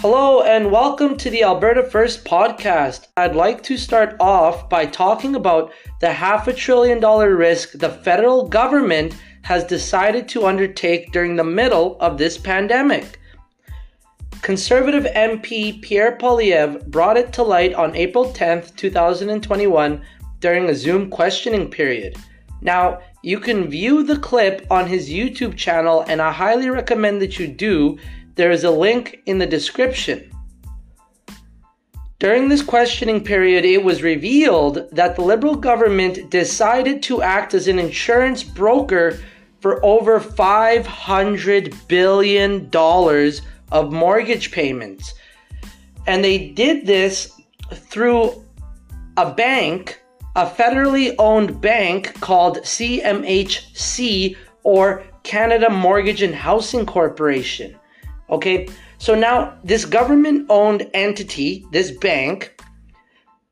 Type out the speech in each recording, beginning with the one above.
Hello and welcome to the Alberta First podcast. I'd like to start off by talking about the half a trillion dollar risk the federal government has decided to undertake during the middle of this pandemic. Conservative MP Pierre Poilievre brought it to light on April 10th, 2021 during a Zoom questioning period. Now, you can view the clip on his YouTube channel and I highly recommend that you do there is a link in the description. During this questioning period, it was revealed that the Liberal government decided to act as an insurance broker for over $500 billion of mortgage payments. And they did this through a bank, a federally owned bank called CMHC or Canada Mortgage and Housing Corporation. Okay, so now this government owned entity, this bank,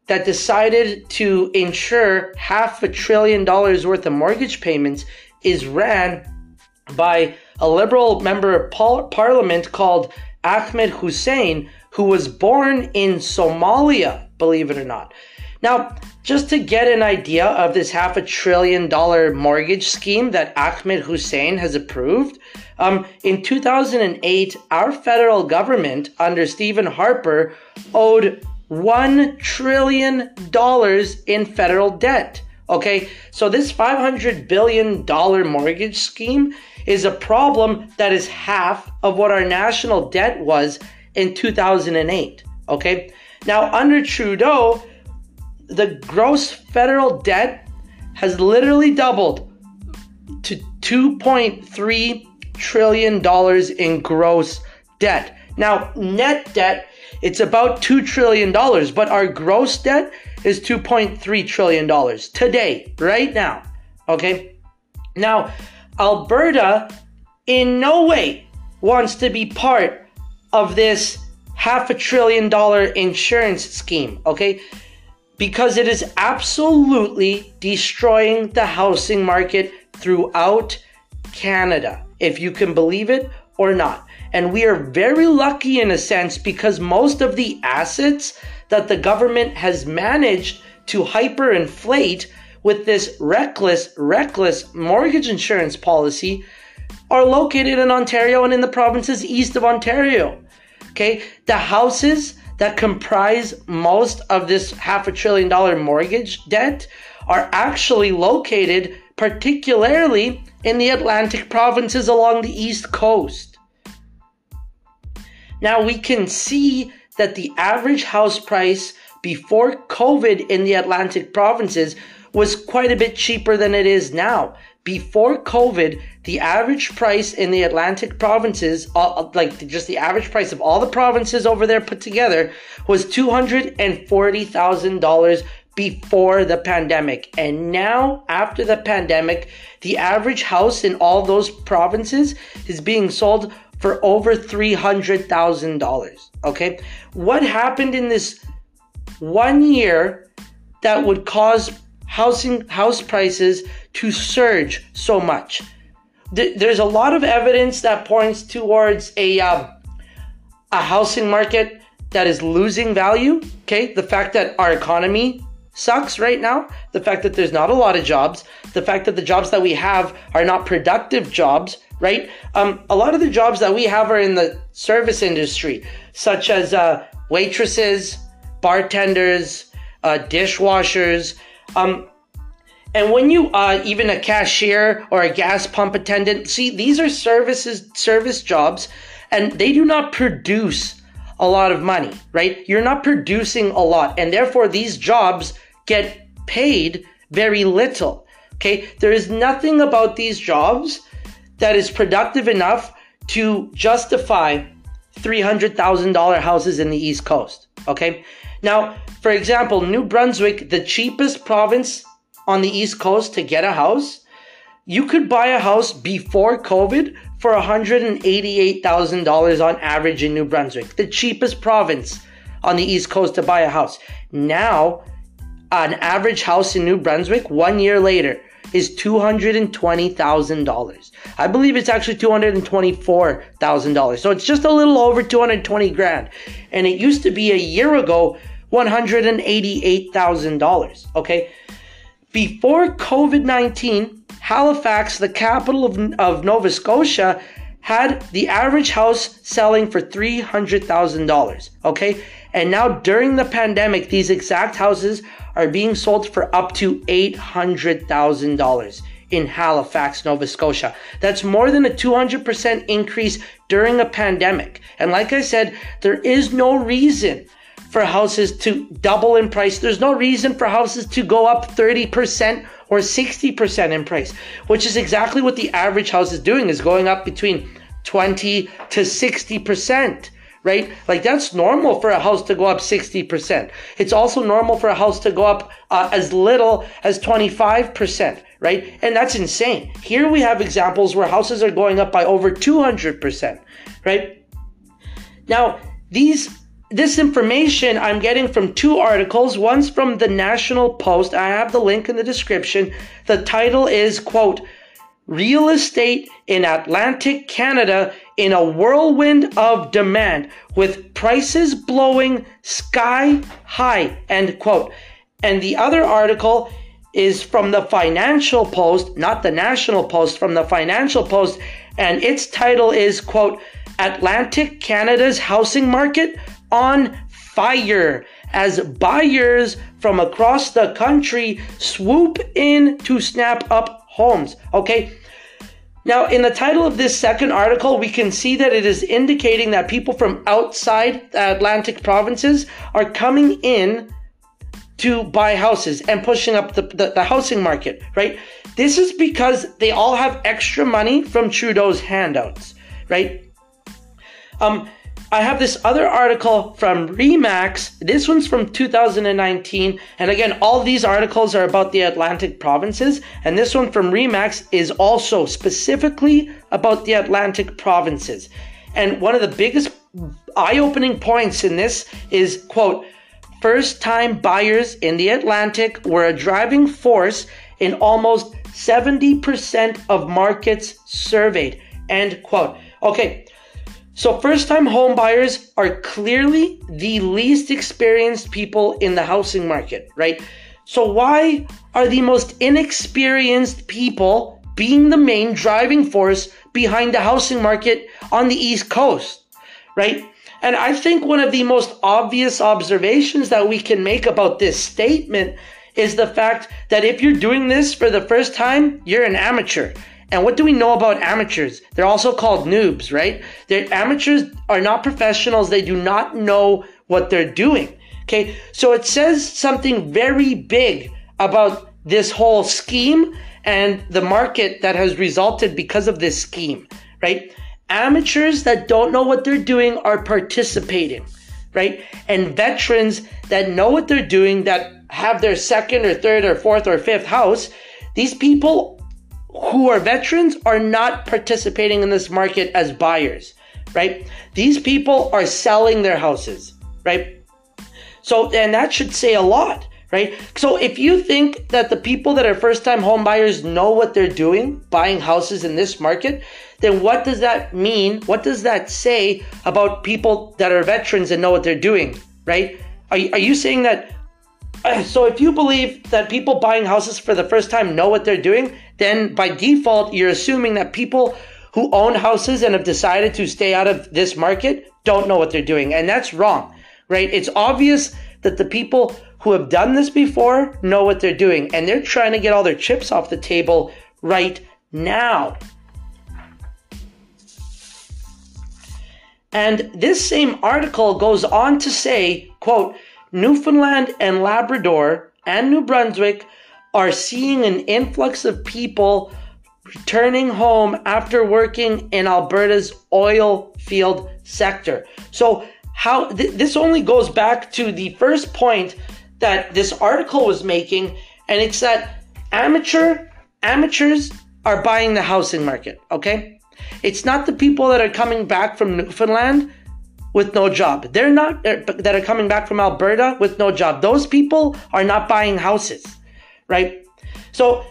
that decided to insure half a trillion dollars worth of mortgage payments is ran by a liberal member of parliament called Ahmed Hussein, who was born in Somalia, believe it or not. Now, just to get an idea of this half a trillion dollar mortgage scheme that Ahmed Hussein has approved, um, in 2008, our federal government under Stephen Harper owed $1 trillion in federal debt. Okay, so this $500 billion mortgage scheme is a problem that is half of what our national debt was in 2008. Okay, now under Trudeau, the gross federal debt has literally doubled to 2.3 trillion dollars in gross debt. Now, net debt, it's about 2 trillion dollars, but our gross debt is 2.3 trillion dollars today, right now. Okay? Now, Alberta in no way wants to be part of this half a trillion dollar insurance scheme, okay? Because it is absolutely destroying the housing market throughout Canada if you can believe it or not. And we are very lucky in a sense because most of the assets that the government has managed to hyperinflate with this reckless, reckless mortgage insurance policy are located in Ontario and in the provinces east of Ontario. Okay, the houses that comprise most of this half a trillion dollar mortgage debt are actually located particularly in the Atlantic provinces along the East Coast. Now we can see that the average house price before COVID in the Atlantic provinces was quite a bit cheaper than it is now. Before COVID, the average price in the Atlantic provinces, like just the average price of all the provinces over there put together, was $240,000 before the pandemic. And now, after the pandemic, the average house in all those provinces is being sold for over $300,000. Okay? What happened in this one year that would cause housing house prices to surge so much? There's a lot of evidence that points towards a uh, a housing market that is losing value. Okay, the fact that our economy sucks right now. The fact that there's not a lot of jobs, the fact that the jobs that we have are not productive jobs, right? Um, a lot of the jobs that we have are in the service industry, such as uh, waitresses, bartenders, uh, dishwashers. Um, and when you uh, even a cashier or a gas pump attendant, see these are services service jobs, and they do not produce a lot of money, right? You're not producing a lot, and therefore these jobs get paid very little. Okay, there is nothing about these jobs that is productive enough to justify $300,000 houses in the East Coast. Okay, now, for example, New Brunswick, the cheapest province on the East Coast to get a house, you could buy a house before COVID for $188,000 on average in New Brunswick, the cheapest province on the East Coast to buy a house. Now, an average house in New Brunswick one year later is $220,000. I believe it's actually $224,000. So it's just a little over 220 grand. And it used to be a year ago $188,000. Okay. Before COVID 19, Halifax, the capital of, of Nova Scotia, had the average house selling for $300,000. Okay. And now during the pandemic, these exact houses are being sold for up to $800,000 in Halifax, Nova Scotia. That's more than a 200% increase during a pandemic. And like I said, there is no reason for houses to double in price. There's no reason for houses to go up 30% or 60% in price, which is exactly what the average house is doing, is going up between 20 to 60%. Right? Like that's normal for a house to go up 60%. It's also normal for a house to go up uh, as little as 25%, right? And that's insane. Here we have examples where houses are going up by over 200%, right? Now, these this information I'm getting from two articles. One's from the National Post. I have the link in the description. The title is, quote, Real Estate in Atlantic Canada in a Whirlwind of Demand with Prices Blowing Sky High, end quote. And the other article is from the Financial Post, not the National Post, from the Financial Post. And its title is, quote, Atlantic Canada's housing market on fire as buyers from across the country swoop in to snap up homes. Okay. Now, in the title of this second article, we can see that it is indicating that people from outside the Atlantic provinces are coming in to buy houses and pushing up the, the, the, housing market, right? This is because they all have extra money from Trudeau's handouts, right? Um, I have this other article from Remax. This one's from 2019. And again, all these articles are about the Atlantic provinces. And this one from Remax is also specifically about the Atlantic provinces. And one of the biggest eye opening points in this is, quote, first time buyers in the Atlantic were a driving force in almost 70% of markets surveyed, end quote. Okay, so, first time home buyers are clearly the least experienced people in the housing market, right? So, why are the most inexperienced people being the main driving force behind the housing market on the East Coast, right? And I think one of the most obvious observations that we can make about this statement is the fact that if you're doing this for the first time, you're an amateur. And what do we know about amateurs? They're also called noobs, right? They're amateurs are not professionals. They do not know what they're doing. Okay. So it says something very big about this whole scheme and the market that has resulted because of this scheme, right? Amateurs that don't know what they're doing are participating, right? And veterans that know what they're doing, that have their second or third or fourth or fifth house, these people who are veterans are not participating in this market as buyers, right? These people are selling their houses, right? So, and that should say a lot, right? So, if you think that the people that are first time home buyers know what they're doing buying houses in this market, then what does that mean? What does that say about people that are veterans and know what they're doing, right? Are, are you saying that uh, so if you believe that people buying houses for the first time know what they're doing, then by default, you're assuming that people who own houses and have decided to stay out of this market don't know what they're doing. And that's wrong, right? It's obvious that the people who have done this before know what they're doing and they're trying to get all their chips off the table right now. And this same article goes on to say, quote, Newfoundland and Labrador and New Brunswick are seeing an influx of people returning home after working in Alberta's oil field sector. So, how th- this only goes back to the first point that this article was making, and it's that amateur amateurs are buying the housing market. Okay, it's not the people that are coming back from Newfoundland with no job. They're not uh, that are coming back from Alberta with no job. Those people are not buying houses, right? So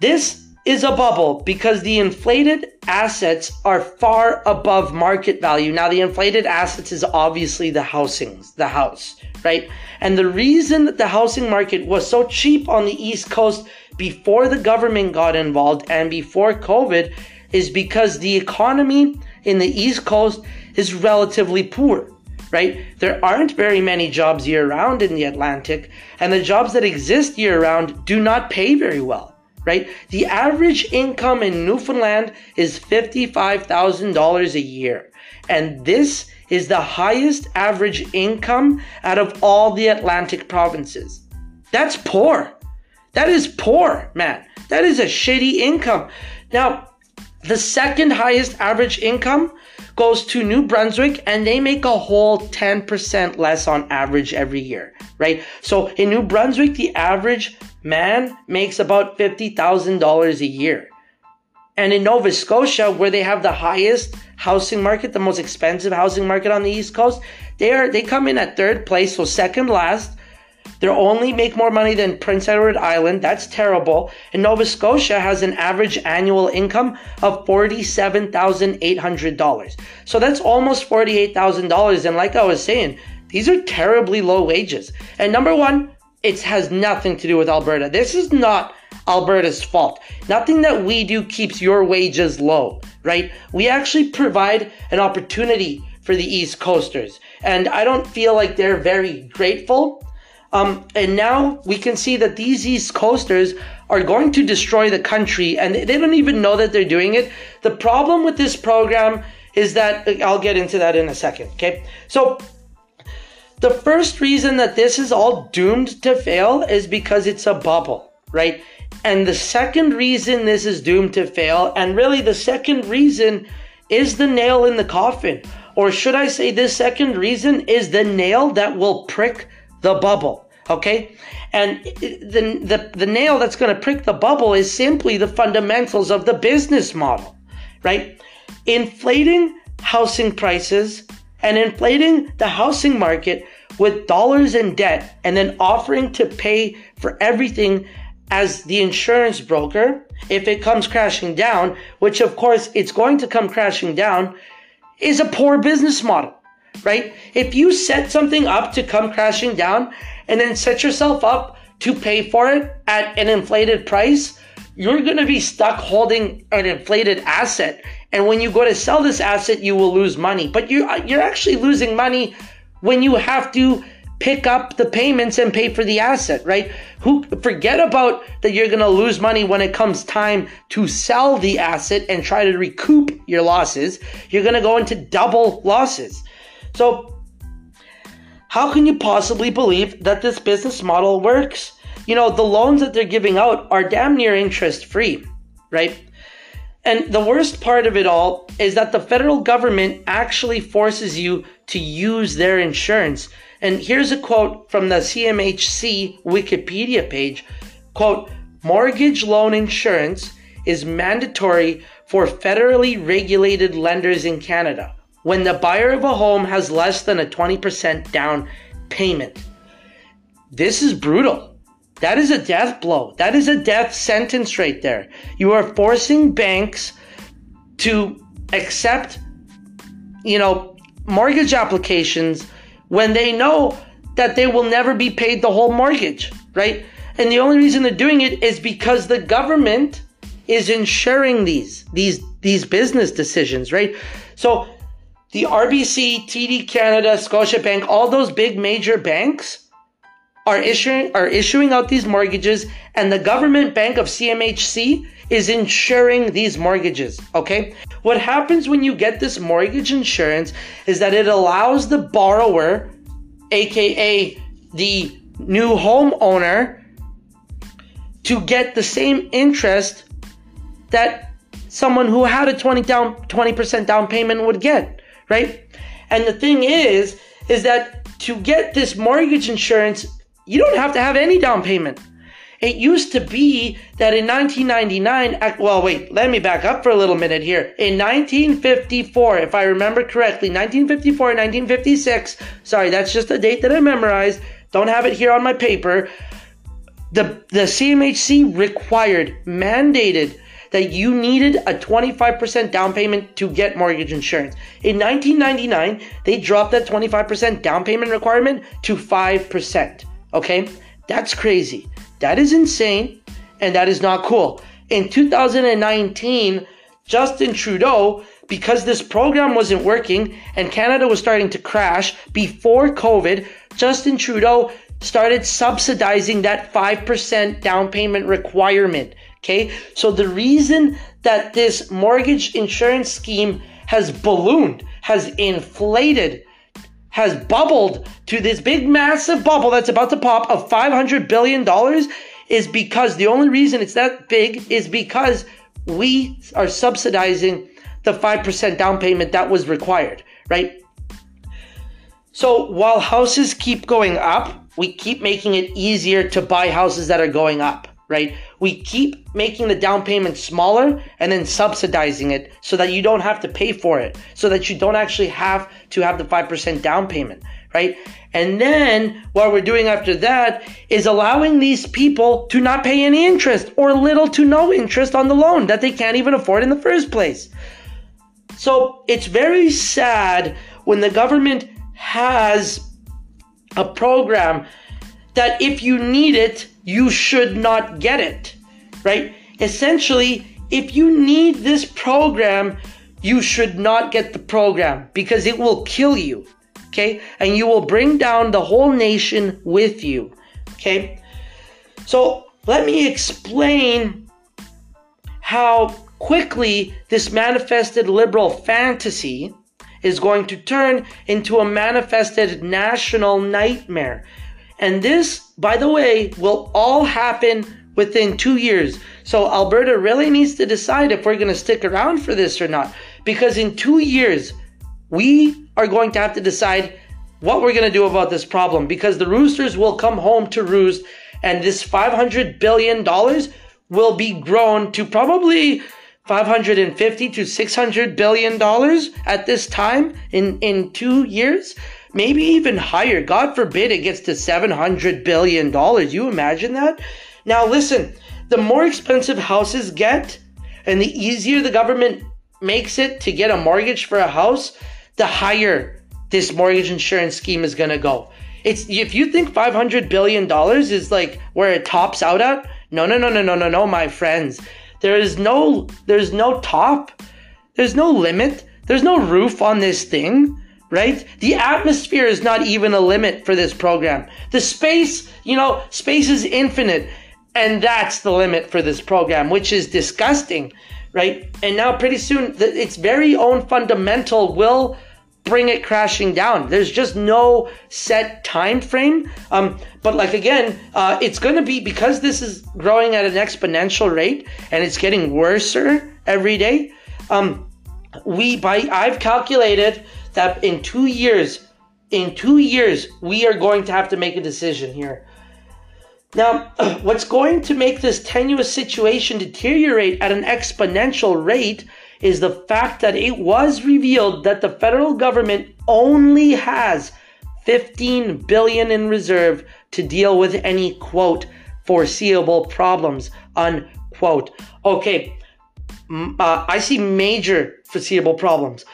This is a bubble because the inflated assets are far above market value. Now, the inflated assets is obviously the housings, the house, right? And the reason that the housing market was so cheap on the East Coast before the government got involved and before COVID is because the economy in the East Coast is relatively poor right? There aren't very many jobs year round in the Atlantic, and the jobs that exist year round do not pay very well, right? The average income in Newfoundland is $55,000 a year, and this is the highest average income out of all the Atlantic provinces. That's poor. That is poor, man. That is a shitty income. Now, the second highest average income goes to New Brunswick and they make a whole 10% less on average every year, right? So in New Brunswick, the average man makes about $50,000 a year. And in Nova Scotia, where they have the highest housing market, the most expensive housing market on the East Coast, they are they come in at third place, so second last they only make more money than Prince Edward Island. That's terrible. And Nova Scotia has an average annual income of $47,800. So that's almost $48,000. And like I was saying, these are terribly low wages. And number one, it has nothing to do with Alberta. This is not Alberta's fault. Nothing that we do keeps your wages low, right? We actually provide an opportunity for the East Coasters. And I don't feel like they're very grateful um, and now we can see that these East Coasters are going to destroy the country and they don't even know that they're doing it. The problem with this program is that I'll get into that in a second. Okay. So the first reason that this is all doomed to fail is because it's a bubble, right? And the second reason this is doomed to fail, and really the second reason is the nail in the coffin. Or should I say, this second reason is the nail that will prick the bubble. Okay? And the, the, the nail that's going to prick the bubble is simply the fundamentals of the business model, right? Inflating housing prices and inflating the housing market with dollars in debt and then offering to pay for everything as the insurance broker if it comes crashing down, which of course it's going to come crashing down, is a poor business model, right? If you set something up to come crashing down and then set yourself up to pay for it at an inflated price, you're going to be stuck holding an inflated asset. And when you go to sell this asset, you will lose money. But you, uh, you're actually losing money when you have to pick up the payments and pay for the asset, right? Who forget about that you're going to lose money when it comes time to sell the asset and try to recoup your losses. You're going to go into double losses. So how can you possibly believe that this business model works? You know, the loans that they're giving out are damn near interest free, right? And the worst part of it all is that the federal government actually forces you to use their insurance. And here's a quote from the CMHC Wikipedia page. Quote, mortgage loan insurance is mandatory for federally regulated lenders in Canada when the buyer of a home has less than a 20% down payment. This is brutal. That is a death blow. That is a death sentence right there. You are forcing banks to accept, you know, mortgage applications when they know that they will never be paid the whole mortgage, right? And the only reason they're doing it is because the government is insuring these these these business decisions, right? So the RBC, TD Canada, Scotiabank, all those big major banks are issuing are issuing out these mortgages and the government bank of CMHC is insuring these mortgages, okay? What happens when you get this mortgage insurance is that it allows the borrower, aka the new homeowner, to get the same interest that someone who had a 20 down 20% down payment would get right? And the thing is, is that to get this mortgage insurance, you don't have to have any down payment. It used to be that in 1999, well, wait, let me back up for a little minute here. In 1954, if I remember correctly, 1954, 1956, sorry, that's just a date that I memorized, don't have it here on my paper. the, the CMHC required, mandated that you needed a 25% down payment to get mortgage insurance. In 1999, they dropped that 25% down payment requirement to 5%. Okay? That's crazy. That is insane and that is not cool. In 2019, Justin Trudeau, because this program wasn't working and Canada was starting to crash before COVID, Justin Trudeau started subsidizing that 5% down payment requirement. Okay. So the reason that this mortgage insurance scheme has ballooned, has inflated, has bubbled to this big massive bubble that's about to pop of $500 billion is because the only reason it's that big is because we are subsidizing the 5% down payment that was required, right? So while houses keep going up, we keep making it easier to buy houses that are going up, right? We keep making the down payment smaller and then subsidizing it so that you don't have to pay for it, so that you don't actually have to have the 5% down payment, right? And then what we're doing after that is allowing these people to not pay any interest or little to no interest on the loan that they can't even afford in the first place. So it's very sad when the government has a program that if you need it, you should not get it, right? Essentially, if you need this program, you should not get the program because it will kill you, okay? And you will bring down the whole nation with you, okay? So let me explain how quickly this manifested liberal fantasy is going to turn into a manifested national nightmare. And this, by the way, will all happen within two years. So Alberta really needs to decide if we're going to stick around for this or not. Because in two years, we are going to have to decide what we're going to do about this problem. Because the roosters will come home to roost, and this $500 billion will be grown to probably 550 to 600 billion dollars at this time in in 2 years maybe even higher. God forbid it gets to 700 billion dollars. You imagine that? Now listen the more expensive houses get and the easier the government makes it to get a mortgage for a house the higher this mortgage insurance scheme is going to go. It's if you think 500 billion dollars is like where it tops out at no no no no no no no my friends. There is no there's no top. There's no limit. There's no roof on this thing, right? The atmosphere is not even a limit for this program. The space, you know, space is infinite. And that's the limit for this program, which is disgusting, right? And now pretty soon its very own fundamental will bring it crashing down. There's just no set time frame. Um, but like again, uh, it's going to be because this is growing at an exponential rate and it's getting worser every day. Um, we by I've calculated that in two years, in two years, we are going to have to make a decision here. Now, what's going to make this tenuous situation deteriorate at an exponential rate is the fact that it was revealed that the federal government only has 15 billion in reserve to deal with any quote foreseeable problems unquote. Okay, uh, I see major foreseeable problems.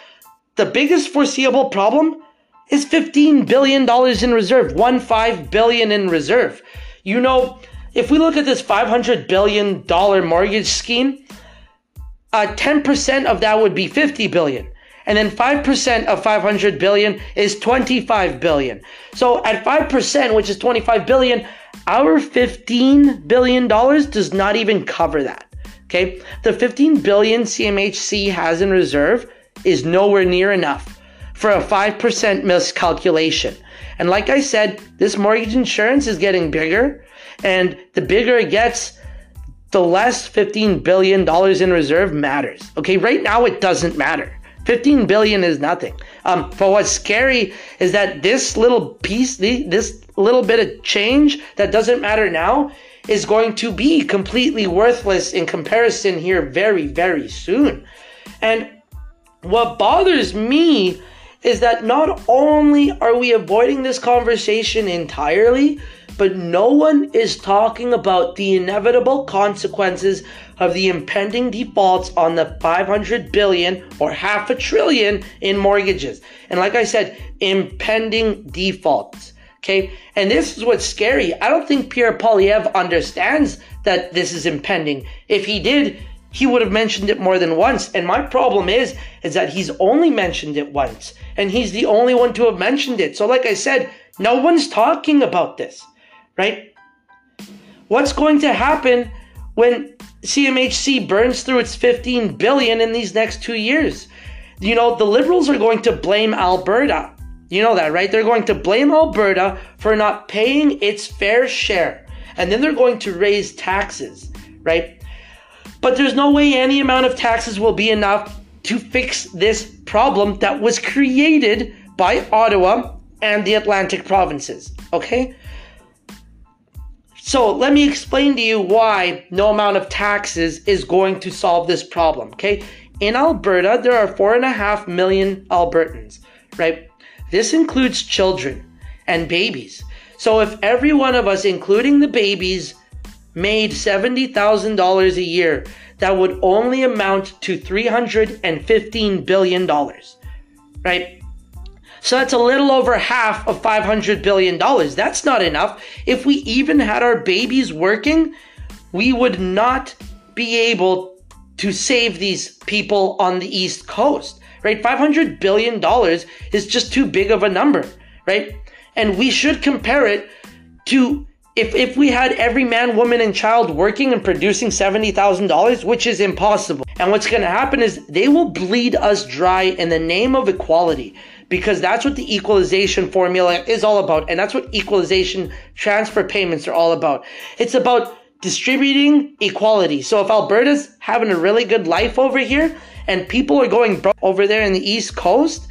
The biggest foreseeable problem is 15 billion dollars in reserve, one five billion in reserve. You know, if we look at this 500 billion dollar mortgage scheme, uh, 10% of that would be 50 billion. And then 5% of 500 billion is 25 billion. So at 5%, which is 25 billion, our 15 billion dollars does not even cover that. Okay? The 15 billion CMHC has in reserve is nowhere near enough for a 5% miscalculation. And like I said, this mortgage insurance is getting bigger, and the bigger it gets, the less $15 billion in reserve matters. Okay, right now it doesn't matter. 15 billion is nothing. Um, but what's scary is that this little piece, this little bit of change that doesn't matter now, is going to be completely worthless in comparison here very, very soon. And what bothers me is that not only are we avoiding this conversation entirely, but no one is talking about the inevitable consequences of the impending defaults on the 500 billion or half a trillion in mortgages. And like I said, impending defaults. Okay. And this is what's scary. I don't think Pierre Poilievre understands that this is impending. If he did, he would have mentioned it more than once. And my problem is, is that he's only mentioned it once. And he's the only one to have mentioned it. So like I said, no one's talking about this, right? What's going to happen when CMHC burns through its 15 billion in these next two years? You know, the liberals are going to blame Alberta you know that, right? They're going to blame Alberta for not paying its fair share. And then they're going to raise taxes, right? But there's no way any amount of taxes will be enough to fix this problem that was created by Ottawa and the Atlantic provinces, okay? So let me explain to you why no amount of taxes is going to solve this problem, okay? In Alberta, there are four and a half million Albertans, right? This includes children and babies. So if every one of us, including the babies, made $70,000 a year, that would only amount to $315 billion, right? So that's a little over half of $500 billion. That's not enough. If we even had our babies working, we would not be able to save these people on the East Coast right? $500 billion is just too big of a number, right? And we should compare it to if, if we had every man, woman, and child working and producing $70,000, which is impossible. And what's going to happen is they will bleed us dry in the name of equality because that's what the equalization formula is all about. And that's what equalization transfer payments are all about. It's about distributing equality. So if Alberta's having a really good life over here, and people are going broke over there in the East Coast,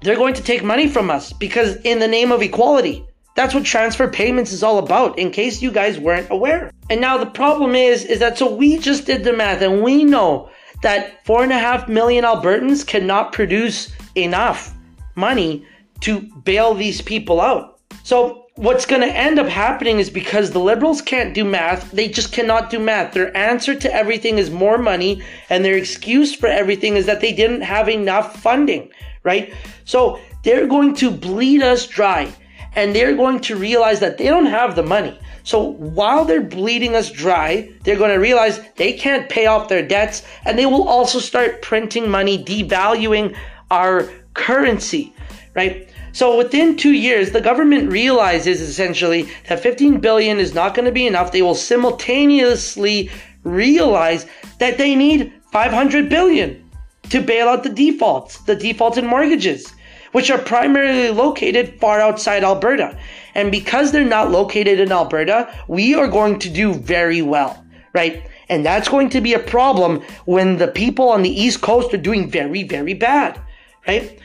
they're going to take money from us because in the name of equality. That's what transfer payments is all about, in case you guys weren't aware. And now the problem is, is that so we just did the math and we know that four and a half million Albertans cannot produce enough money to bail these people out. So what's going to end up happening is because the liberals can't do math, they just cannot do math. Their answer to everything is more money, and their excuse for everything is that they didn't have enough funding, right? So they're going to bleed us dry, and they're going to realize that they don't have the money. So while they're bleeding us dry, they're going to realize they can't pay off their debts, and they will also start printing money, devaluing our currency, right? So within two years, the government realizes essentially that 15 billion is not going to be enough. They will simultaneously realize that they need 500 billion to bail out the defaults, the defaulted mortgages, which are primarily located far outside Alberta. And because they're not located in Alberta, we are going to do very well, right? And that's going to be a problem when the people on the East Coast are doing very, very bad, right?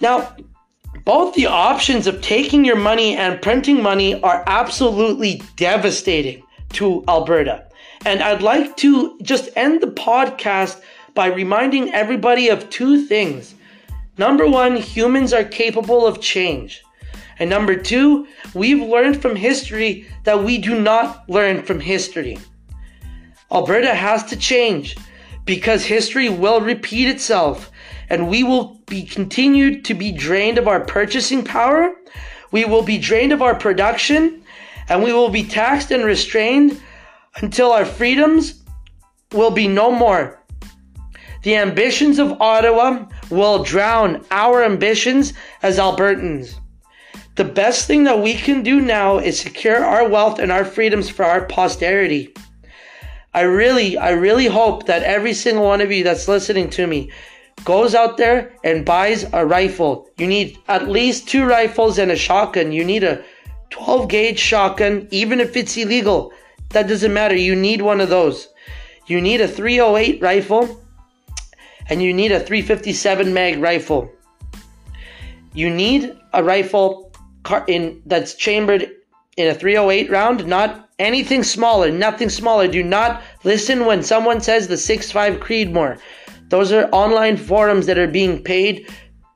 Now, both the options of taking your money and printing money are absolutely devastating to Alberta. And I'd like to just end the podcast by reminding everybody of two things. Number one, humans are capable of change. And number two, we've learned from history that we do not learn from history. Alberta has to change because history will repeat itself and we will be continued to be drained of our purchasing power. We will be drained of our production and we will be taxed and restrained until our freedoms will be no more. The ambitions of Ottawa will drown our ambitions as Albertans. The best thing that we can do now is secure our wealth and our freedoms for our posterity. I really, I really hope that every single one of you that's listening to me goes out there and buys a rifle. You need at least two rifles and a shotgun. You need a 12 gauge shotgun, even if it's illegal. That doesn't matter. You need one of those. You need a 308 rifle and you need a 357 mag rifle. You need a rifle in that's chambered in a 308 round, not anything smaller, nothing smaller. Do not listen when someone says the 6.5 Creedmoor. Those are online forums that are being paid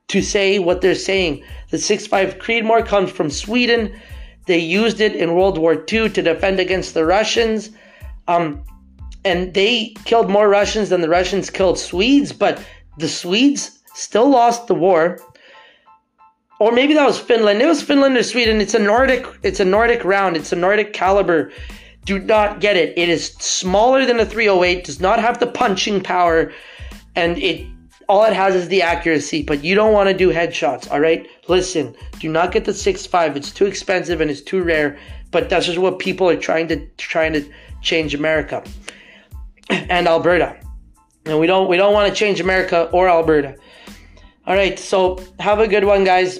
to say what they're saying. The 6.5 Creedmoor comes from Sweden. They used it in World War II to defend against the Russians. Um, and they killed more Russians than the Russians killed Swedes, but the Swedes still lost the war. Or maybe that was Finland. It was Finland or Sweden. It's a Nordic. It's a Nordic round. It's a Nordic caliber. Do not get it. It is smaller than a 308. Does not have the punching power, and it all it has is the accuracy. But you don't want to do headshots. All right. Listen. Do not get the 6.5. It's too expensive and it's too rare. But that's just what people are trying to trying to change America and Alberta. And we don't we don't want to change America or Alberta. All right, so have a good one, guys.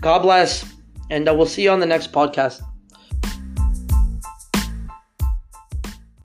God bless, and we'll see you on the next podcast.